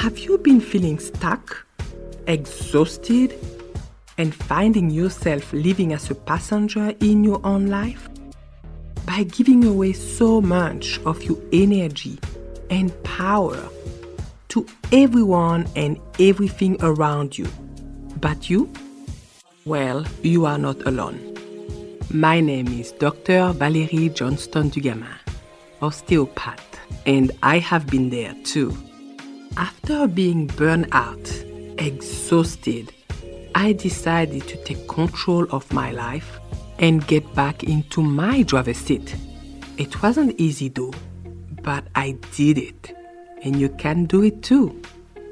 Have you been feeling stuck, exhausted, and finding yourself living as a passenger in your own life? By giving away so much of your energy and power to everyone and everything around you. But you? Well, you are not alone. My name is Dr. Valerie Johnston Dugamin, osteopath, and I have been there too. After being burned out, exhausted, I decided to take control of my life and get back into my driver's seat. It wasn't easy though, but I did it, and you can do it too.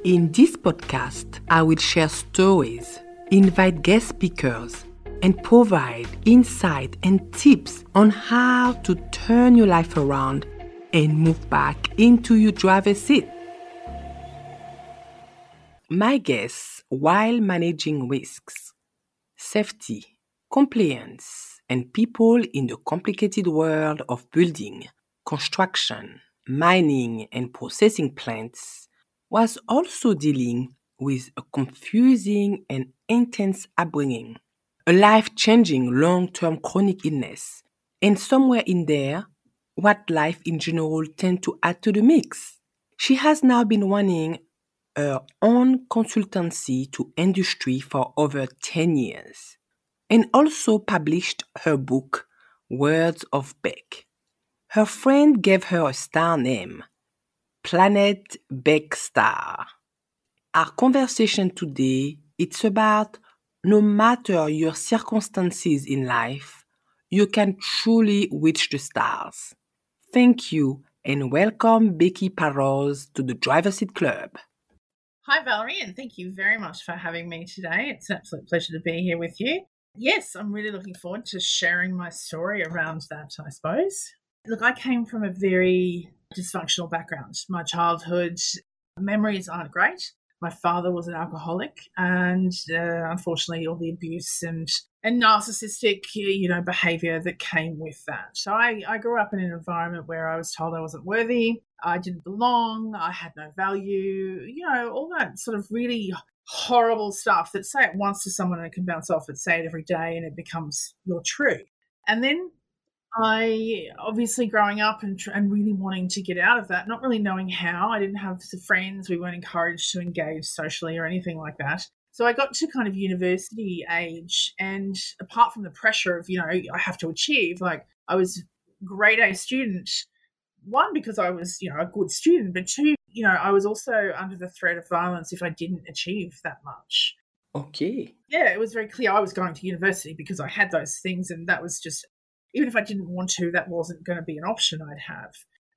In this podcast, I will share stories, invite guest speakers, and provide insight and tips on how to turn your life around and move back into your driver's seat. My guess while managing risks, safety, compliance, and people in the complicated world of building, construction, mining, and processing plants, was also dealing with a confusing and intense upbringing, a life changing long term chronic illness, and somewhere in there, what life in general tend to add to the mix. She has now been running her own consultancy to industry for over 10 years and also published her book, Words of Beck. Her friend gave her a star name, Planet Beck Star. Our conversation today it's about no matter your circumstances in life, you can truly reach the stars. Thank you and welcome Becky Parros to the Driver Seat Club. Hi, Valerie, and thank you very much for having me today. It's an absolute pleasure to be here with you. Yes, I'm really looking forward to sharing my story around that, I suppose. Look, I came from a very dysfunctional background. My childhood memories aren't great. My father was an alcoholic, and uh, unfortunately, all the abuse and and narcissistic, you know, behavior that came with that. So I, I grew up in an environment where I was told I wasn't worthy, I didn't belong, I had no value, you know, all that sort of really horrible stuff that say it once to someone and it can bounce off, and say it every day and it becomes your truth. And then I obviously growing up and, and really wanting to get out of that, not really knowing how. I didn't have friends. We weren't encouraged to engage socially or anything like that. So I got to kind of university age, and apart from the pressure of, you know, I have to achieve, like I was grade A student. One, because I was, you know, a good student, but two, you know, I was also under the threat of violence if I didn't achieve that much. Okay. Yeah, it was very clear I was going to university because I had those things, and that was just even if I didn't want to, that wasn't going to be an option I'd have.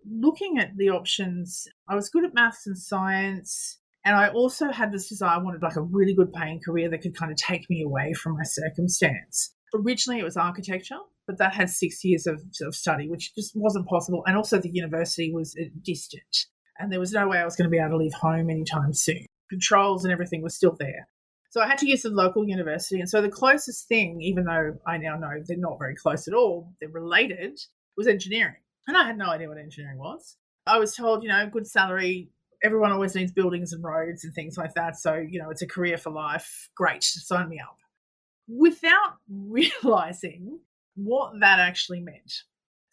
Looking at the options, I was good at maths and science. And I also had this desire, I wanted like a really good paying career that could kind of take me away from my circumstance. Originally, it was architecture, but that had six years of, of study, which just wasn't possible. And also, the university was uh, distant. And there was no way I was going to be able to leave home anytime soon. Controls and everything was still there. So I had to use the local university. And so the closest thing, even though I now know they're not very close at all, they're related, was engineering. And I had no idea what engineering was. I was told, you know, good salary, everyone always needs buildings and roads and things like that. So, you know, it's a career for life. Great, sign me up. Without realizing what that actually meant.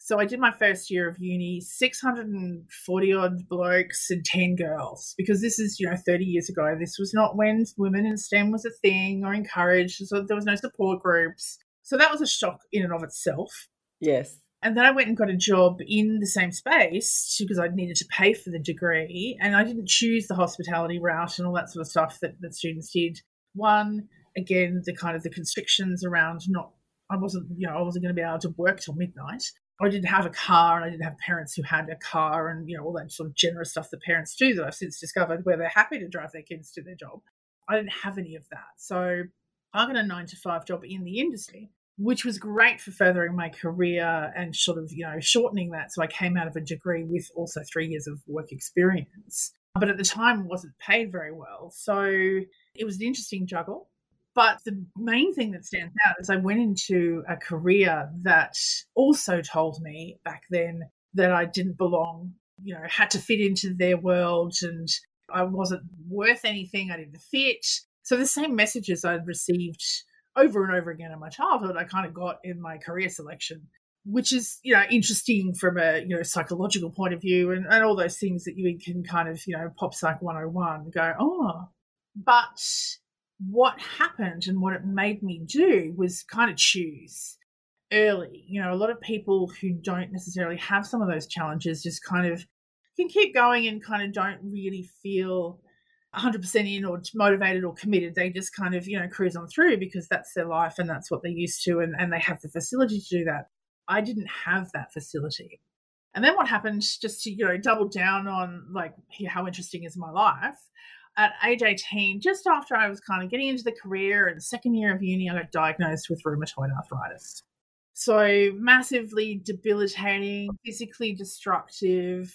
So I did my first year of uni, 640 odd blokes and 10 girls, because this is, you know, 30 years ago. This was not when women in STEM was a thing or encouraged. So there was no support groups. So that was a shock in and of itself. Yes. And then I went and got a job in the same space because I needed to pay for the degree. And I didn't choose the hospitality route and all that sort of stuff that, that students did. One, again, the kind of the constrictions around not I wasn't, you know, I wasn't going to be able to work till midnight. I didn't have a car and I didn't have parents who had a car and, you know, all that sort of generous stuff that parents do that I've since discovered where they're happy to drive their kids to their job. I didn't have any of that. So I got a nine to five job in the industry, which was great for furthering my career and sort of, you know, shortening that. So I came out of a degree with also three years of work experience. But at the time wasn't paid very well. So it was an interesting juggle. But the main thing that stands out is I went into a career that also told me back then that I didn't belong, you know, had to fit into their world and I wasn't worth anything. I didn't fit. So the same messages I'd received over and over again in my childhood, I kind of got in my career selection, which is, you know, interesting from a, you know, psychological point of view and, and all those things that you can kind of, you know, pop psych 101 go, oh, but what happened and what it made me do was kind of choose early. You know, a lot of people who don't necessarily have some of those challenges just kind of can keep going and kind of don't really feel 100% in or motivated or committed. They just kind of, you know, cruise on through because that's their life and that's what they're used to and, and they have the facility to do that. I didn't have that facility. And then what happened, just to, you know, double down on like how interesting is my life, at age 18, just after I was kind of getting into the career and second year of uni, I got diagnosed with rheumatoid arthritis. So massively debilitating, physically destructive,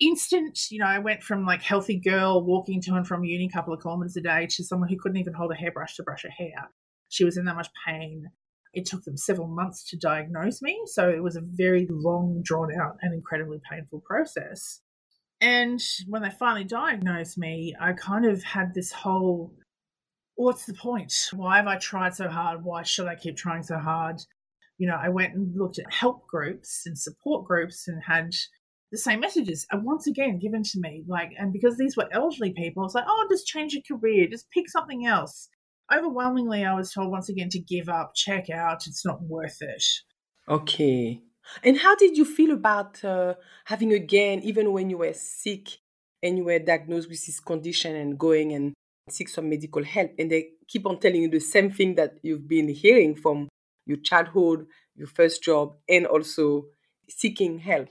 instant, you know, I went from like healthy girl walking to and from uni a couple of kilometers a day to someone who couldn't even hold a hairbrush to brush her hair. She was in that much pain. It took them several months to diagnose me. So it was a very long, drawn out, and incredibly painful process. And when they finally diagnosed me, I kind of had this whole what's the point? Why have I tried so hard? Why should I keep trying so hard? You know, I went and looked at help groups and support groups and had the same messages are once again given to me. Like, and because these were elderly people, it's like, oh, just change your career, just pick something else. Overwhelmingly, I was told once again to give up, check out, it's not worth it. Okay. And how did you feel about uh, having again, even when you were sick and you were diagnosed with this condition and going and seek some medical help, and they keep on telling you the same thing that you've been hearing from your childhood, your first job, and also seeking help?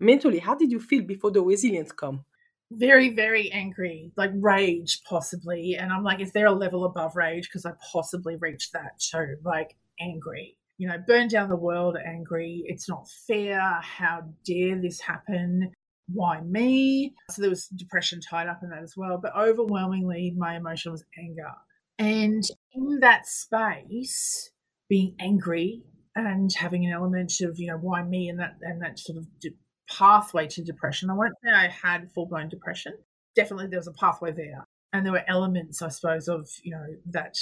Mentally how did you feel before the resilience come? Very very angry like rage possibly and i'm like is there a level above rage? Because i possibly reached that too like angry you know burn down the world angry it's not fair how dare this happen why me? So there was depression tied up in that as well but overwhelmingly my emotion was anger. And in that space being angry and having an element of you know why me and that and that sort of pathway to depression. I won't say I had full blown depression. Definitely there was a pathway there. And there were elements, I suppose, of, you know, that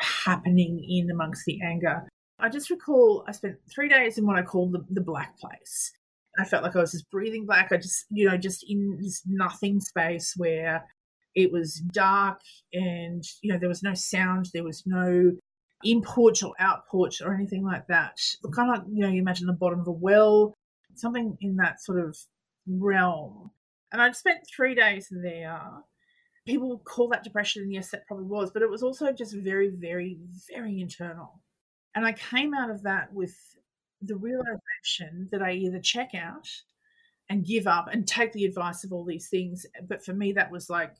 happening in amongst the anger. I just recall I spent three days in what I call the, the black place. I felt like I was just breathing black. I just, you know, just in this nothing space where it was dark and, you know, there was no sound, there was no input or output or anything like that. Kind of like, you know, you imagine the bottom of a well something in that sort of realm. And I'd spent three days there. People call that depression, and yes, that probably was, but it was also just very, very, very internal. And I came out of that with the realization that I either check out and give up and take the advice of all these things. But for me, that was like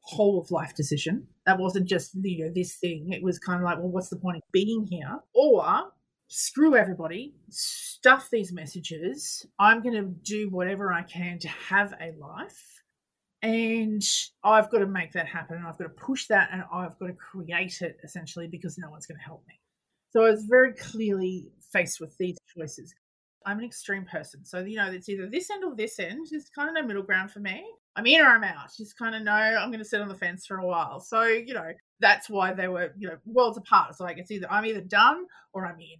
whole of life decision. That wasn't just you know this thing. It was kind of like, well, what's the point of being here? Or screw everybody, stuff these messages. I'm going to do whatever I can to have a life. And I've got to make that happen. And I've got to push that and I've got to create it essentially because no one's going to help me. So I was very clearly faced with these choices. I'm an extreme person. So, you know, it's either this end or this end. There's kind of no middle ground for me. I'm in or I'm out. Just kind of know I'm going to sit on the fence for a while. So, you know, that's why they were, you know, worlds apart. It's like it's either I'm either done or I'm in.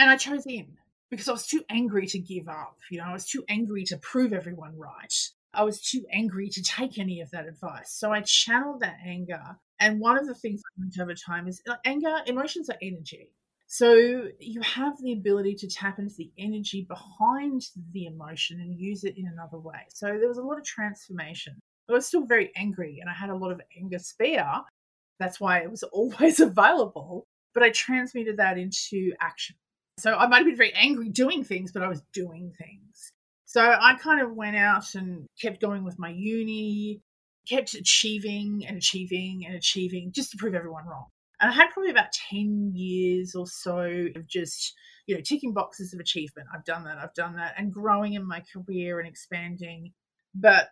And I chose in because I was too angry to give up. You know, I was too angry to prove everyone right. I was too angry to take any of that advice. So I channeled that anger. And one of the things I learned over time is like, anger, emotions are energy. So you have the ability to tap into the energy behind the emotion and use it in another way. So there was a lot of transformation. I was still very angry and I had a lot of anger spare. That's why it was always available. But I transmuted that into action. So I might have been very angry doing things, but I was doing things. So I kind of went out and kept going with my uni, kept achieving and achieving and achieving just to prove everyone wrong. And I had probably about 10 years or so of just, you know, ticking boxes of achievement. I've done that, I've done that, and growing in my career and expanding. But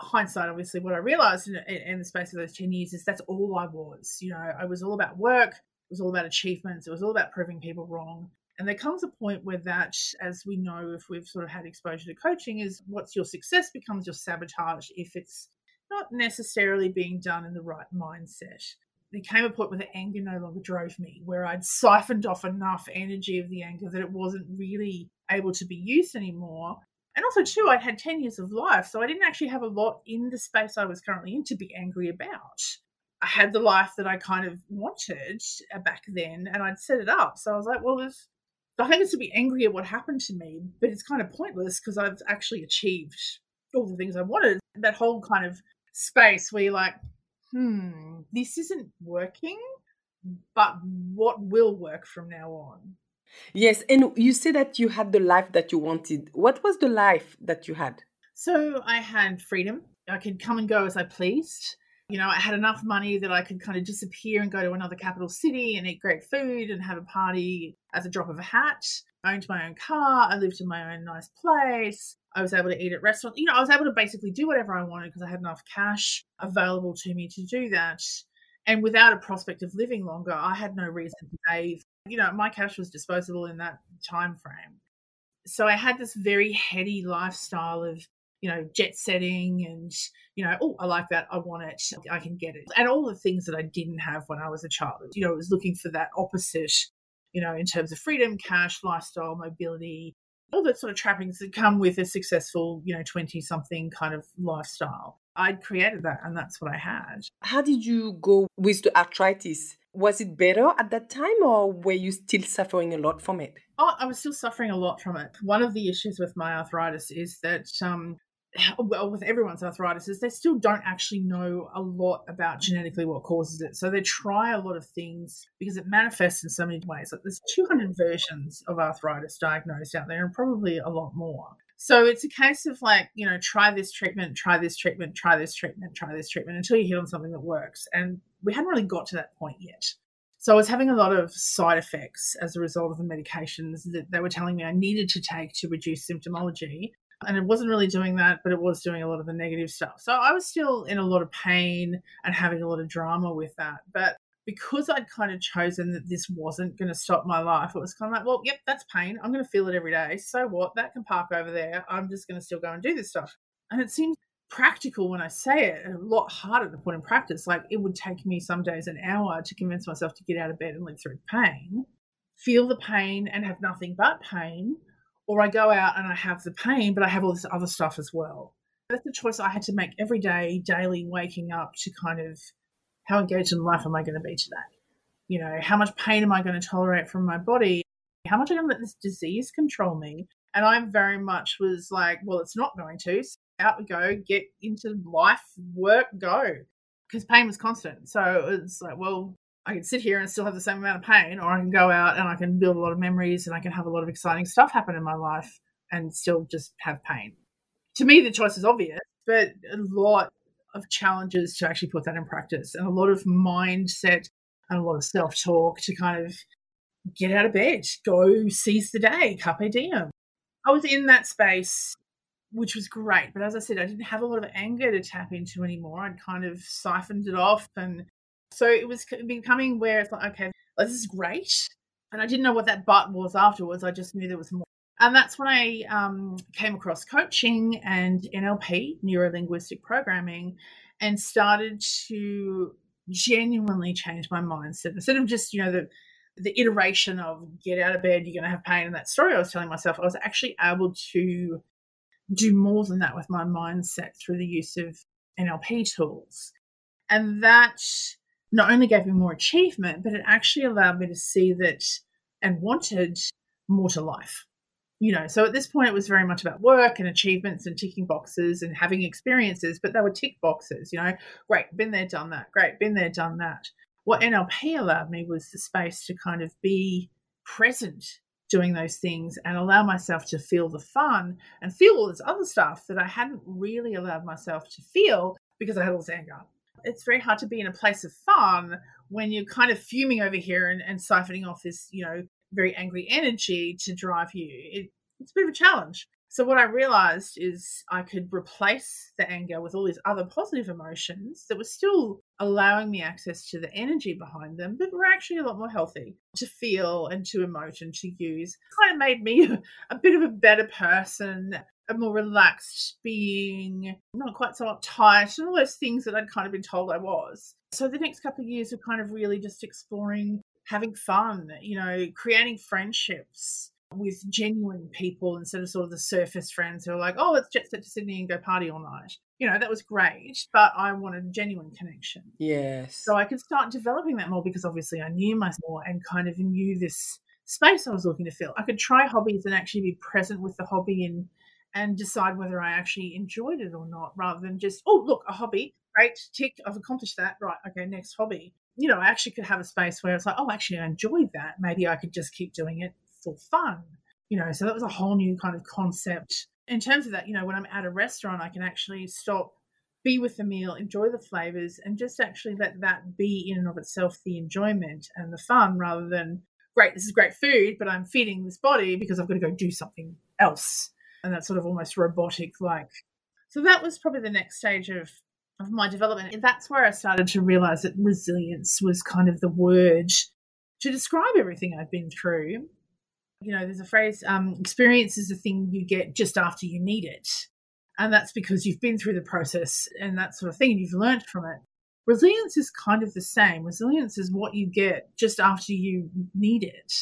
hindsight, obviously, what I realized in, in the space of those 10 years is that's all I was. You know, I was all about work, it was all about achievements, it was all about proving people wrong. And there comes a point where that, as we know, if we've sort of had exposure to coaching, is what's your success becomes your sabotage if it's not necessarily being done in the right mindset. There came a point where the anger no longer drove me, where I'd siphoned off enough energy of the anger that it wasn't really able to be used anymore. And also, too, I'd had 10 years of life, so I didn't actually have a lot in the space I was currently in to be angry about. I had the life that I kind of wanted uh, back then, and I'd set it up. So I was like, well, there's, I think it's to be angry at what happened to me, but it's kind of pointless because I've actually achieved all the things I wanted. That whole kind of space where you're like, hmm, this isn't working, but what will work from now on? Yes, and you say that you had the life that you wanted. What was the life that you had? So I had freedom. I could come and go as I pleased. You know, I had enough money that I could kind of disappear and go to another capital city and eat great food and have a party at the drop of a hat. I owned my own car. I lived in my own nice place. I was able to eat at restaurants. You know, I was able to basically do whatever I wanted because I had enough cash available to me to do that. And without a prospect of living longer, I had no reason to save. You know, my cash was disposable in that time frame. So I had this very heady lifestyle of you know, jet setting and, you know, oh, I like that. I want it. I can get it. And all the things that I didn't have when I was a child. You know, I was looking for that opposite, you know, in terms of freedom, cash, lifestyle, mobility, all the sort of trappings that come with a successful, you know, 20 something kind of lifestyle. I'd created that and that's what I had. How did you go with the arthritis? Was it better at that time or were you still suffering a lot from it? Oh, I was still suffering a lot from it. One of the issues with my arthritis is that um, well, with everyone's arthritis is they still don't actually know a lot about genetically what causes it. So they try a lot of things because it manifests in so many ways. Like there's 200 versions of arthritis diagnosed out there, and probably a lot more. So it's a case of like, you know, try this treatment, try this treatment, try this treatment, try this treatment until you hit on something that works. And we hadn't really got to that point yet. So I was having a lot of side effects as a result of the medications that they were telling me I needed to take to reduce symptomology and it wasn't really doing that, but it was doing a lot of the negative stuff. So I was still in a lot of pain and having a lot of drama with that. But because I'd kind of chosen that this wasn't going to stop my life, it was kind of like, well, yep, that's pain. I'm going to feel it every day. So what? That can park over there. I'm just going to still go and do this stuff. And it seems practical when I say it, a lot harder to put in practice. Like it would take me some days an hour to convince myself to get out of bed and live through pain, feel the pain and have nothing but pain or I go out and I have the pain, but I have all this other stuff as well. That's the choice I had to make every day, daily, waking up to kind of how engaged in life am I going to be today? You know, how much pain am I going to tolerate from my body? How much am I going to let this disease control me? And I very much was like, well, it's not going to. So out we go, get into life, work, go. Because pain was constant. So it's like, well, I can sit here and still have the same amount of pain, or I can go out and I can build a lot of memories and I can have a lot of exciting stuff happen in my life and still just have pain. To me, the choice is obvious, but a lot of challenges to actually put that in practice and a lot of mindset and a lot of self talk to kind of get out of bed, go seize the day, carpe diem. I was in that space, which was great. But as I said, I didn't have a lot of anger to tap into anymore. I'd kind of siphoned it off and so it was becoming where it's like, okay, this is great. And I didn't know what that but was afterwards. I just knew there was more. And that's when I um, came across coaching and NLP, neuro linguistic programming, and started to genuinely change my mindset. Instead of just, you know, the the iteration of get out of bed, you're going to have pain, and that story I was telling myself, I was actually able to do more than that with my mindset through the use of NLP tools. And that not only gave me more achievement, but it actually allowed me to see that and wanted more to life. You know, so at this point, it was very much about work and achievements and ticking boxes and having experiences, but they were tick boxes, you know, great, been there, done that, great, been there, done that. What NLP allowed me was the space to kind of be present doing those things and allow myself to feel the fun and feel all this other stuff that I hadn't really allowed myself to feel because I had all this anger it's very hard to be in a place of fun when you're kind of fuming over here and, and siphoning off this, you know, very angry energy to drive you. It, it's a bit of a challenge. So, what I realized is I could replace the anger with all these other positive emotions that were still allowing me access to the energy behind them, but were actually a lot more healthy to feel and to emote and to use. Kind of made me a bit of a better person, a more relaxed being, not quite so uptight, and all those things that I'd kind of been told I was. So, the next couple of years were kind of really just exploring having fun, you know, creating friendships with genuine people instead of sort of the surface friends who are like, oh, let's jet set to Sydney and go party all night. You know, that was great, but I wanted genuine connection. Yes. So I could start developing that more because obviously I knew myself more and kind of knew this space I was looking to fill. I could try hobbies and actually be present with the hobby and and decide whether I actually enjoyed it or not, rather than just, oh, look, a hobby, great, tick, I've accomplished that, right, okay, next hobby. You know, I actually could have a space where it's like, oh, actually, I enjoyed that. Maybe I could just keep doing it for fun. You know, so that was a whole new kind of concept. In terms of that, you know, when I'm at a restaurant, I can actually stop, be with the meal, enjoy the flavors, and just actually let that be in and of itself the enjoyment and the fun rather than, great, this is great food, but I'm feeding this body because I've got to go do something else. And that's sort of almost robotic like. So that was probably the next stage of of my development. And that's where I started to realize that resilience was kind of the word to describe everything I've been through you know, there's a phrase, um, experience is the thing you get just after you need it. And that's because you've been through the process and that sort of thing, and you've learned from it. Resilience is kind of the same. Resilience is what you get just after you need it,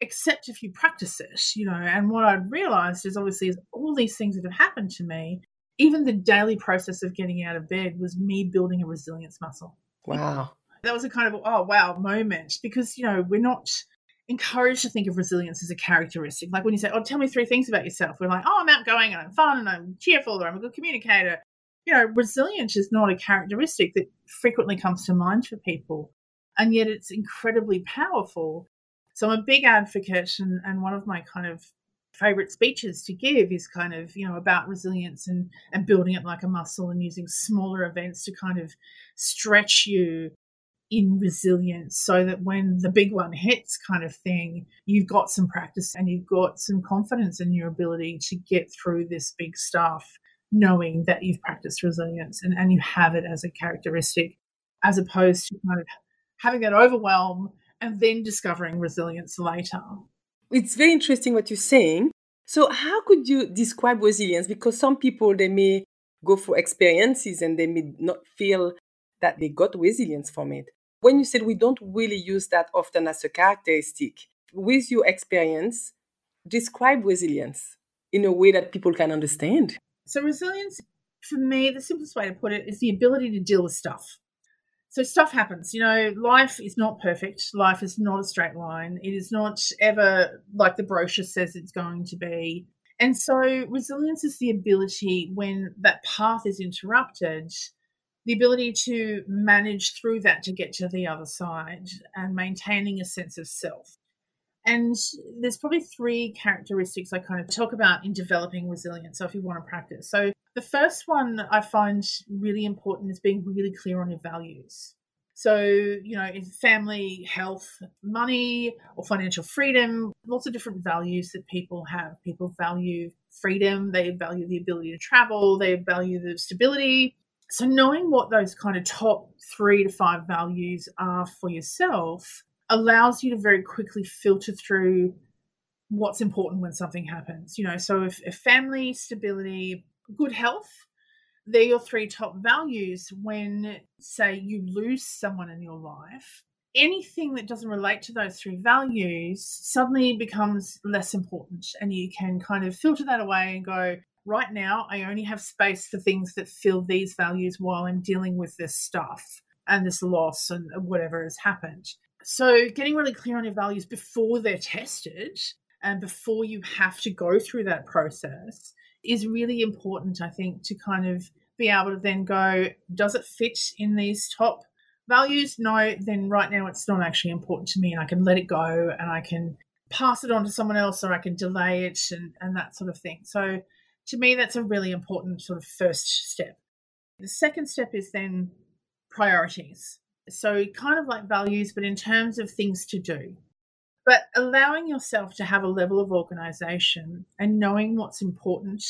except if you practice it, you know. And what I'd realized is obviously is all these things that have happened to me, even the daily process of getting out of bed was me building a resilience muscle. Wow. That was a kind of, oh, wow moment because, you know, we're not encouraged to think of resilience as a characteristic. Like when you say, "Oh, tell me three things about yourself," we're like, "Oh, I'm outgoing and I'm fun and I'm cheerful or I'm a good communicator." You know, resilience is not a characteristic that frequently comes to mind for people, and yet it's incredibly powerful. So I'm a big advocate, and, and one of my kind of favorite speeches to give is kind of you know about resilience and and building it like a muscle and using smaller events to kind of stretch you in resilience so that when the big one hits kind of thing you've got some practice and you've got some confidence in your ability to get through this big stuff knowing that you've practiced resilience and, and you have it as a characteristic as opposed to kind of having that overwhelm and then discovering resilience later. It's very interesting what you're saying. So how could you describe resilience? Because some people they may go through experiences and they may not feel that they got resilience from it when you said we don't really use that often as a characteristic, with your experience, describe resilience in a way that people can understand. So, resilience, for me, the simplest way to put it is the ability to deal with stuff. So, stuff happens. You know, life is not perfect. Life is not a straight line. It is not ever like the brochure says it's going to be. And so, resilience is the ability when that path is interrupted the ability to manage through that to get to the other side and maintaining a sense of self. And there's probably three characteristics I kind of talk about in developing resilience. So, if you want to practice, so the first one I find really important is being really clear on your values. So, you know, in family, health, money, or financial freedom, lots of different values that people have. People value freedom, they value the ability to travel, they value the stability, so, knowing what those kind of top three to five values are for yourself allows you to very quickly filter through what's important when something happens. You know, so if, if family, stability, good health, they're your three top values when, say, you lose someone in your life. Anything that doesn't relate to those three values suddenly becomes less important, and you can kind of filter that away and go, right now I only have space for things that fill these values while I'm dealing with this stuff and this loss and whatever has happened. So, getting really clear on your values before they're tested and before you have to go through that process is really important, I think, to kind of be able to then go, does it fit in these top values? No, then right now it's not actually important to me and I can let it go and I can pass it on to someone else or I can delay it and, and that sort of thing. So, to me, that's a really important sort of first step. The second step is then priorities. So, kind of like values, but in terms of things to do. But allowing yourself to have a level of organization and knowing what's important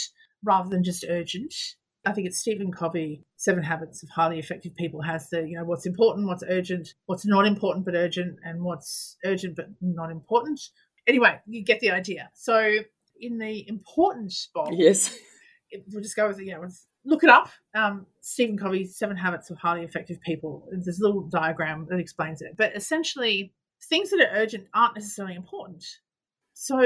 rather than just urgent. I think it's Stephen Covey, Seven Habits of Highly Effective People, has the, you know, what's important, what's urgent, what's not important but urgent, and what's urgent but not important. Anyway, you get the idea. So in the important spot, yes, we'll just go with, you know, look it up. Um, Stephen Covey, Seven Habits of Highly Effective People. There's a little diagram that explains it. But essentially, things that are urgent aren't necessarily important. So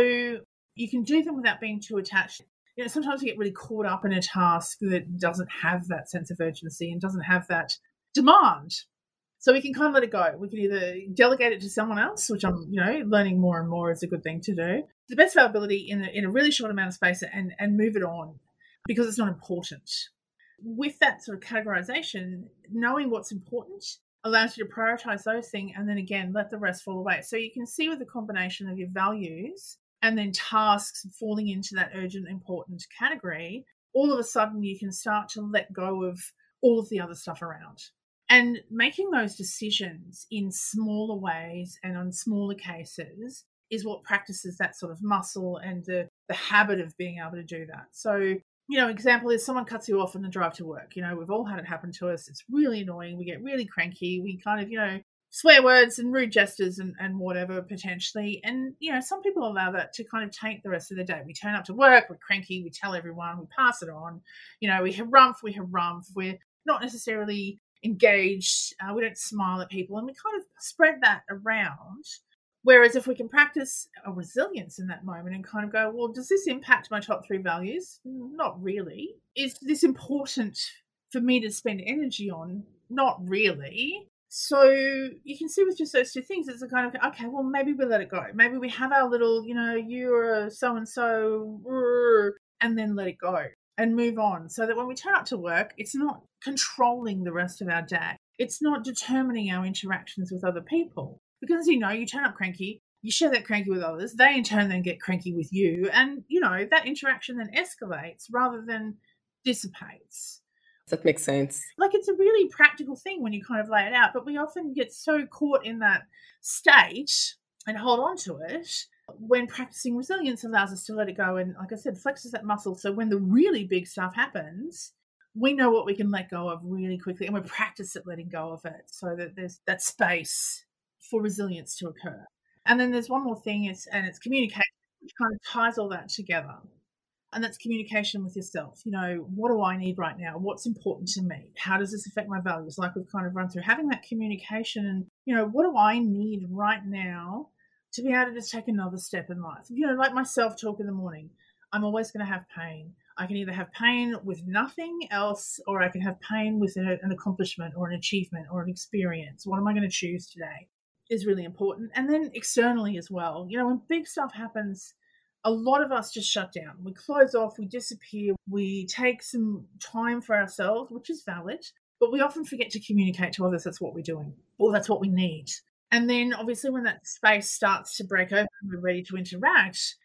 you can do them without being too attached you know, sometimes we get really caught up in a task that doesn't have that sense of urgency and doesn't have that demand. So we can kind of let it go. We can either delegate it to someone else, which I'm, you know, learning more and more is a good thing to do. The best availability in a, in a really short amount of space and, and move it on because it's not important. With that sort of categorization, knowing what's important allows you to prioritize those things and then again let the rest fall away. So you can see with the combination of your values and then tasks falling into that urgent important category, all of a sudden you can start to let go of all of the other stuff around. And making those decisions in smaller ways and on smaller cases is what practices that sort of muscle and the, the habit of being able to do that. So, you know, example is someone cuts you off on the drive to work. You know, we've all had it happen to us. It's really annoying. We get really cranky. We kind of, you know, swear words and rude gestures and, and whatever potentially. And, you know, some people allow that to kind of taint the rest of the day. We turn up to work, we're cranky, we tell everyone, we pass it on. You know, we harumph, we harumph. We're not necessarily engaged. Uh, we don't smile at people and we kind of spread that around. Whereas if we can practice a resilience in that moment and kind of go, well, does this impact my top three values? Not really. Is this important for me to spend energy on? Not really. So you can see with just those two things, it's a kind of okay. Well, maybe we let it go. Maybe we have our little, you know, you're so and so, and then let it go and move on. So that when we turn up to work, it's not controlling the rest of our day. It's not determining our interactions with other people. Because you know, you turn up cranky, you share that cranky with others. They in turn then get cranky with you, and you know that interaction then escalates rather than dissipates. That makes sense. Like it's a really practical thing when you kind of lay it out, but we often get so caught in that state and hold on to it when practicing resilience allows us to let it go and like I said, flexes that muscle. So when the really big stuff happens, we know what we can let go of really quickly and we practice at letting go of it so that there's that space for resilience to occur. And then there's one more thing is and it's communication, which kind of ties all that together and that's communication with yourself. You know, what do I need right now? What's important to me? How does this affect my values? Like we've kind of run through having that communication and, you know, what do I need right now to be able to just take another step in life? You know, like my self talk in the morning, I'm always going to have pain. I can either have pain with nothing else or I can have pain with an accomplishment or an achievement or an experience. What am I going to choose today? Is really important. And then externally as well. You know, when big stuff happens, a lot of us just shut down. We close off, we disappear, we take some time for ourselves, which is valid, but we often forget to communicate to others that's what we're doing or that's what we need. And then obviously, when that space starts to break open, we're ready to interact.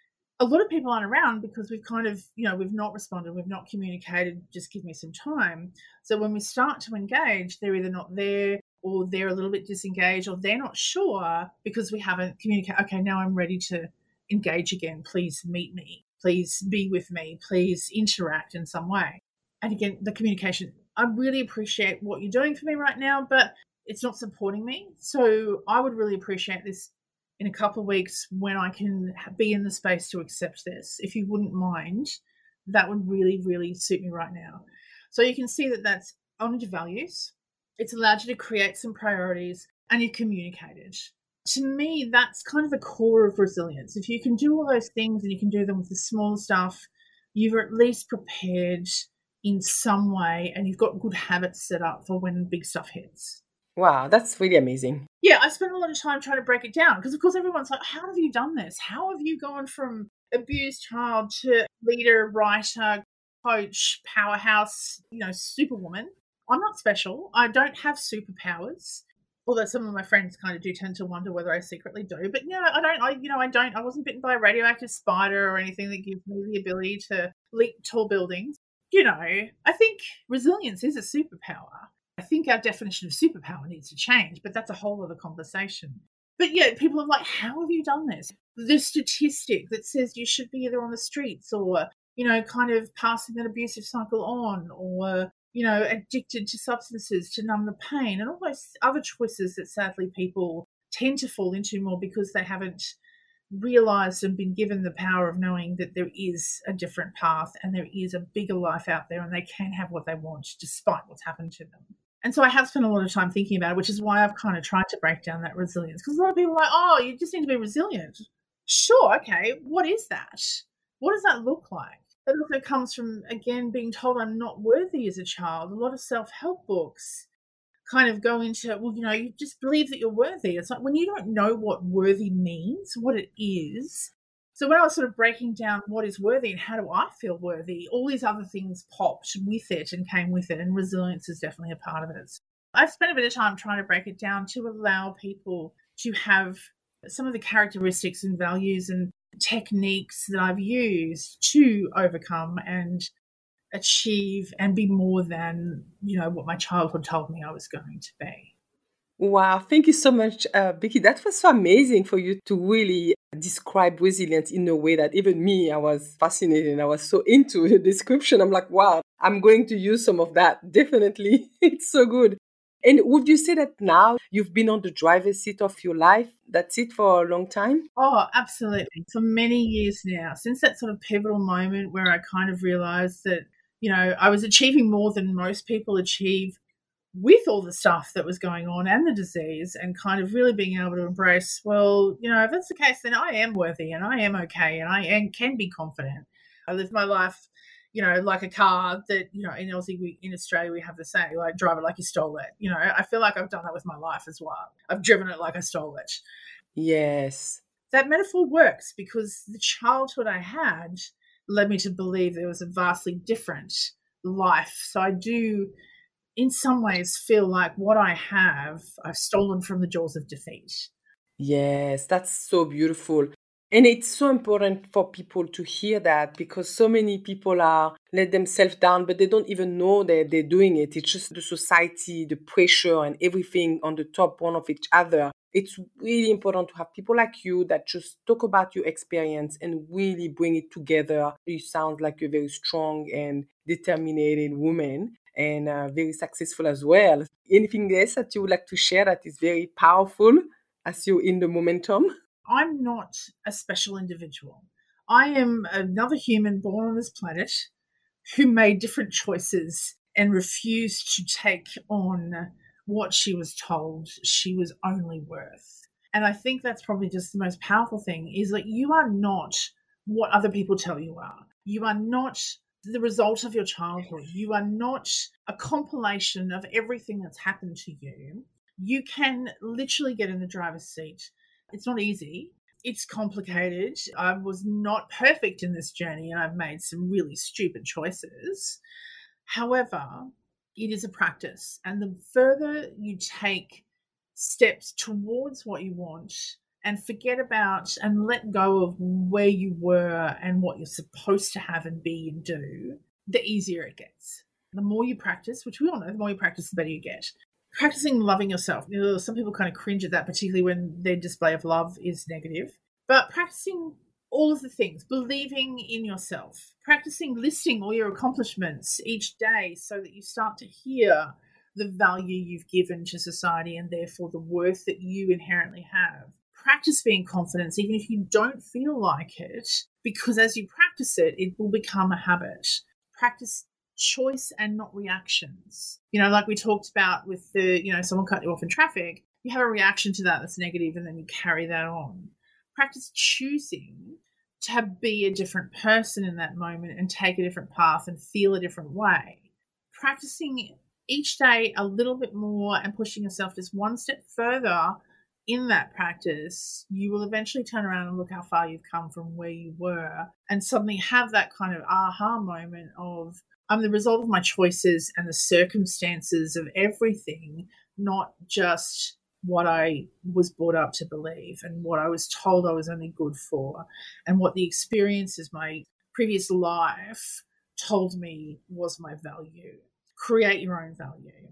A lot of people aren't around because we've kind of, you know, we've not responded, we've not communicated, just give me some time. So when we start to engage, they're either not there or they're a little bit disengaged or they're not sure because we haven't communicated. Okay, now I'm ready to engage again. Please meet me. Please be with me. Please interact in some way. And again, the communication. I really appreciate what you're doing for me right now, but it's not supporting me. So I would really appreciate this in a couple of weeks when I can be in the space to accept this. If you wouldn't mind, that would really, really suit me right now. So you can see that that's honored your values. It's allowed you to create some priorities and you've communicated to me, that's kind of the core of resilience. If you can do all those things and you can do them with the small stuff, you're at least prepared in some way and you've got good habits set up for when big stuff hits. Wow, that's really amazing. Yeah, I spent a lot of time trying to break it down because, of course, everyone's like, How have you done this? How have you gone from abused child to leader, writer, coach, powerhouse, you know, superwoman? I'm not special. I don't have superpowers although some of my friends kind of do tend to wonder whether I secretly do. But yeah, I don't. I you know I don't. I wasn't bitten by a radioactive spider or anything that gives me the ability to leap tall buildings. You know, I think resilience is a superpower. I think our definition of superpower needs to change, but that's a whole other conversation. But yeah, people are like, how have you done this? The statistic that says you should be either on the streets or, you know, kind of passing that abusive cycle on or, you know, addicted to substances to numb the pain and all those other choices that sadly people tend to fall into more because they haven't realized and been given the power of knowing that there is a different path and there is a bigger life out there and they can have what they want despite what's happened to them. And so I have spent a lot of time thinking about it, which is why I've kind of tried to break down that resilience. Because a lot of people are like, oh, you just need to be resilient. Sure, okay. What is that? What does that look like? It also comes from, again, being told I'm not worthy as a child. A lot of self help books kind of go into, well, you know, you just believe that you're worthy. It's like when you don't know what worthy means, what it is. So when I was sort of breaking down what is worthy and how do I feel worthy, all these other things popped with it and came with it, and resilience is definitely a part of it. I've spent a bit of time trying to break it down to allow people to have some of the characteristics and values and techniques that I've used to overcome and achieve and be more than you know what my childhood told me I was going to be. Wow, thank you so much, uh, Becky. That was so amazing for you to really describe resilience in a way that even me, I was fascinated I was so into the description. I'm like, wow, I'm going to use some of that. Definitely. it's so good. And would you say that now you've been on the driver's seat of your life? That's it for a long time? Oh, absolutely. For many years now, since that sort of pivotal moment where I kind of realized that you know, I was achieving more than most people achieve with all the stuff that was going on and the disease and kind of really being able to embrace, well, you know, if that's the case, then I am worthy and I am okay and I am, can be confident. I live my life, you know, like a car that, you know, in Aussie, we, in Australia, we have the saying, like, drive it like you stole it. You know, I feel like I've done that with my life as well. I've driven it like I stole it. Yes. That metaphor works because the childhood I had led me to believe there was a vastly different life. So I do, in some ways, feel like what I have, I've stolen from the jaws of defeat. Yes, that's so beautiful. And it's so important for people to hear that because so many people are let themselves down, but they don't even know that they're doing it. It's just the society, the pressure, and everything on the top one of each other it's really important to have people like you that just talk about your experience and really bring it together. You sound like you're very strong and determined woman and uh, very successful as well. Anything else that you would like to share that is very powerful as you're in the momentum? I'm not a special individual. I am another human born on this planet who made different choices and refused to take on what she was told she was only worth. And I think that's probably just the most powerful thing is that you are not what other people tell you are. You are not the result of your childhood. You are not a compilation of everything that's happened to you. You can literally get in the driver's seat. It's not easy. It's complicated. I was not perfect in this journey and I've made some really stupid choices. However, it is a practice. And the further you take steps towards what you want and forget about and let go of where you were and what you're supposed to have and be and do, the easier it gets. The more you practice, which we all know, the more you practice, the better you get. Practicing loving yourself. You know, some people kind of cringe at that, particularly when their display of love is negative. But practicing all of the things, believing in yourself, practicing listing all your accomplishments each day so that you start to hear the value you've given to society and therefore the worth that you inherently have. Practice being confident, even if you don't feel like it, because as you practice it, it will become a habit. Practice choice and not reactions. You know, like we talked about with the, you know, someone cut you off in traffic, you have a reaction to that that's negative and then you carry that on practice choosing to be a different person in that moment and take a different path and feel a different way. Practicing each day a little bit more and pushing yourself just one step further in that practice, you will eventually turn around and look how far you've come from where you were and suddenly have that kind of aha moment of, I'm the result of my choices and the circumstances of everything, not just what I was brought up to believe and what I was told I was only good for, and what the experiences my previous life told me was my value. Create your own value.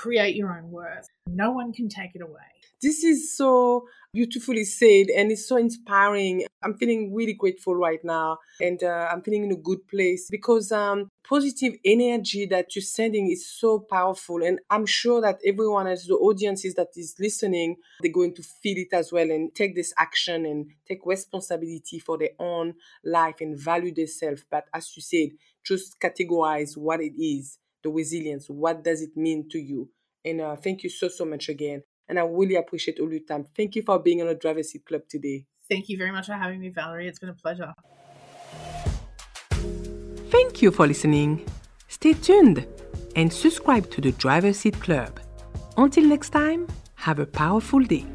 Create your own worth. No one can take it away. This is so beautifully said and it's so inspiring. I'm feeling really grateful right now and uh, I'm feeling in a good place because um, positive energy that you're sending is so powerful. And I'm sure that everyone as the audiences that is listening, they're going to feel it as well and take this action and take responsibility for their own life and value themselves. But as you said, just categorize what it is, the resilience, what does it mean to you? And uh, thank you so, so much again. And I really appreciate all your time. Thank you for being on the Driver Seat Club today. Thank you very much for having me, Valerie. It's been a pleasure. Thank you for listening. Stay tuned and subscribe to the Driver Seat Club. Until next time, have a powerful day.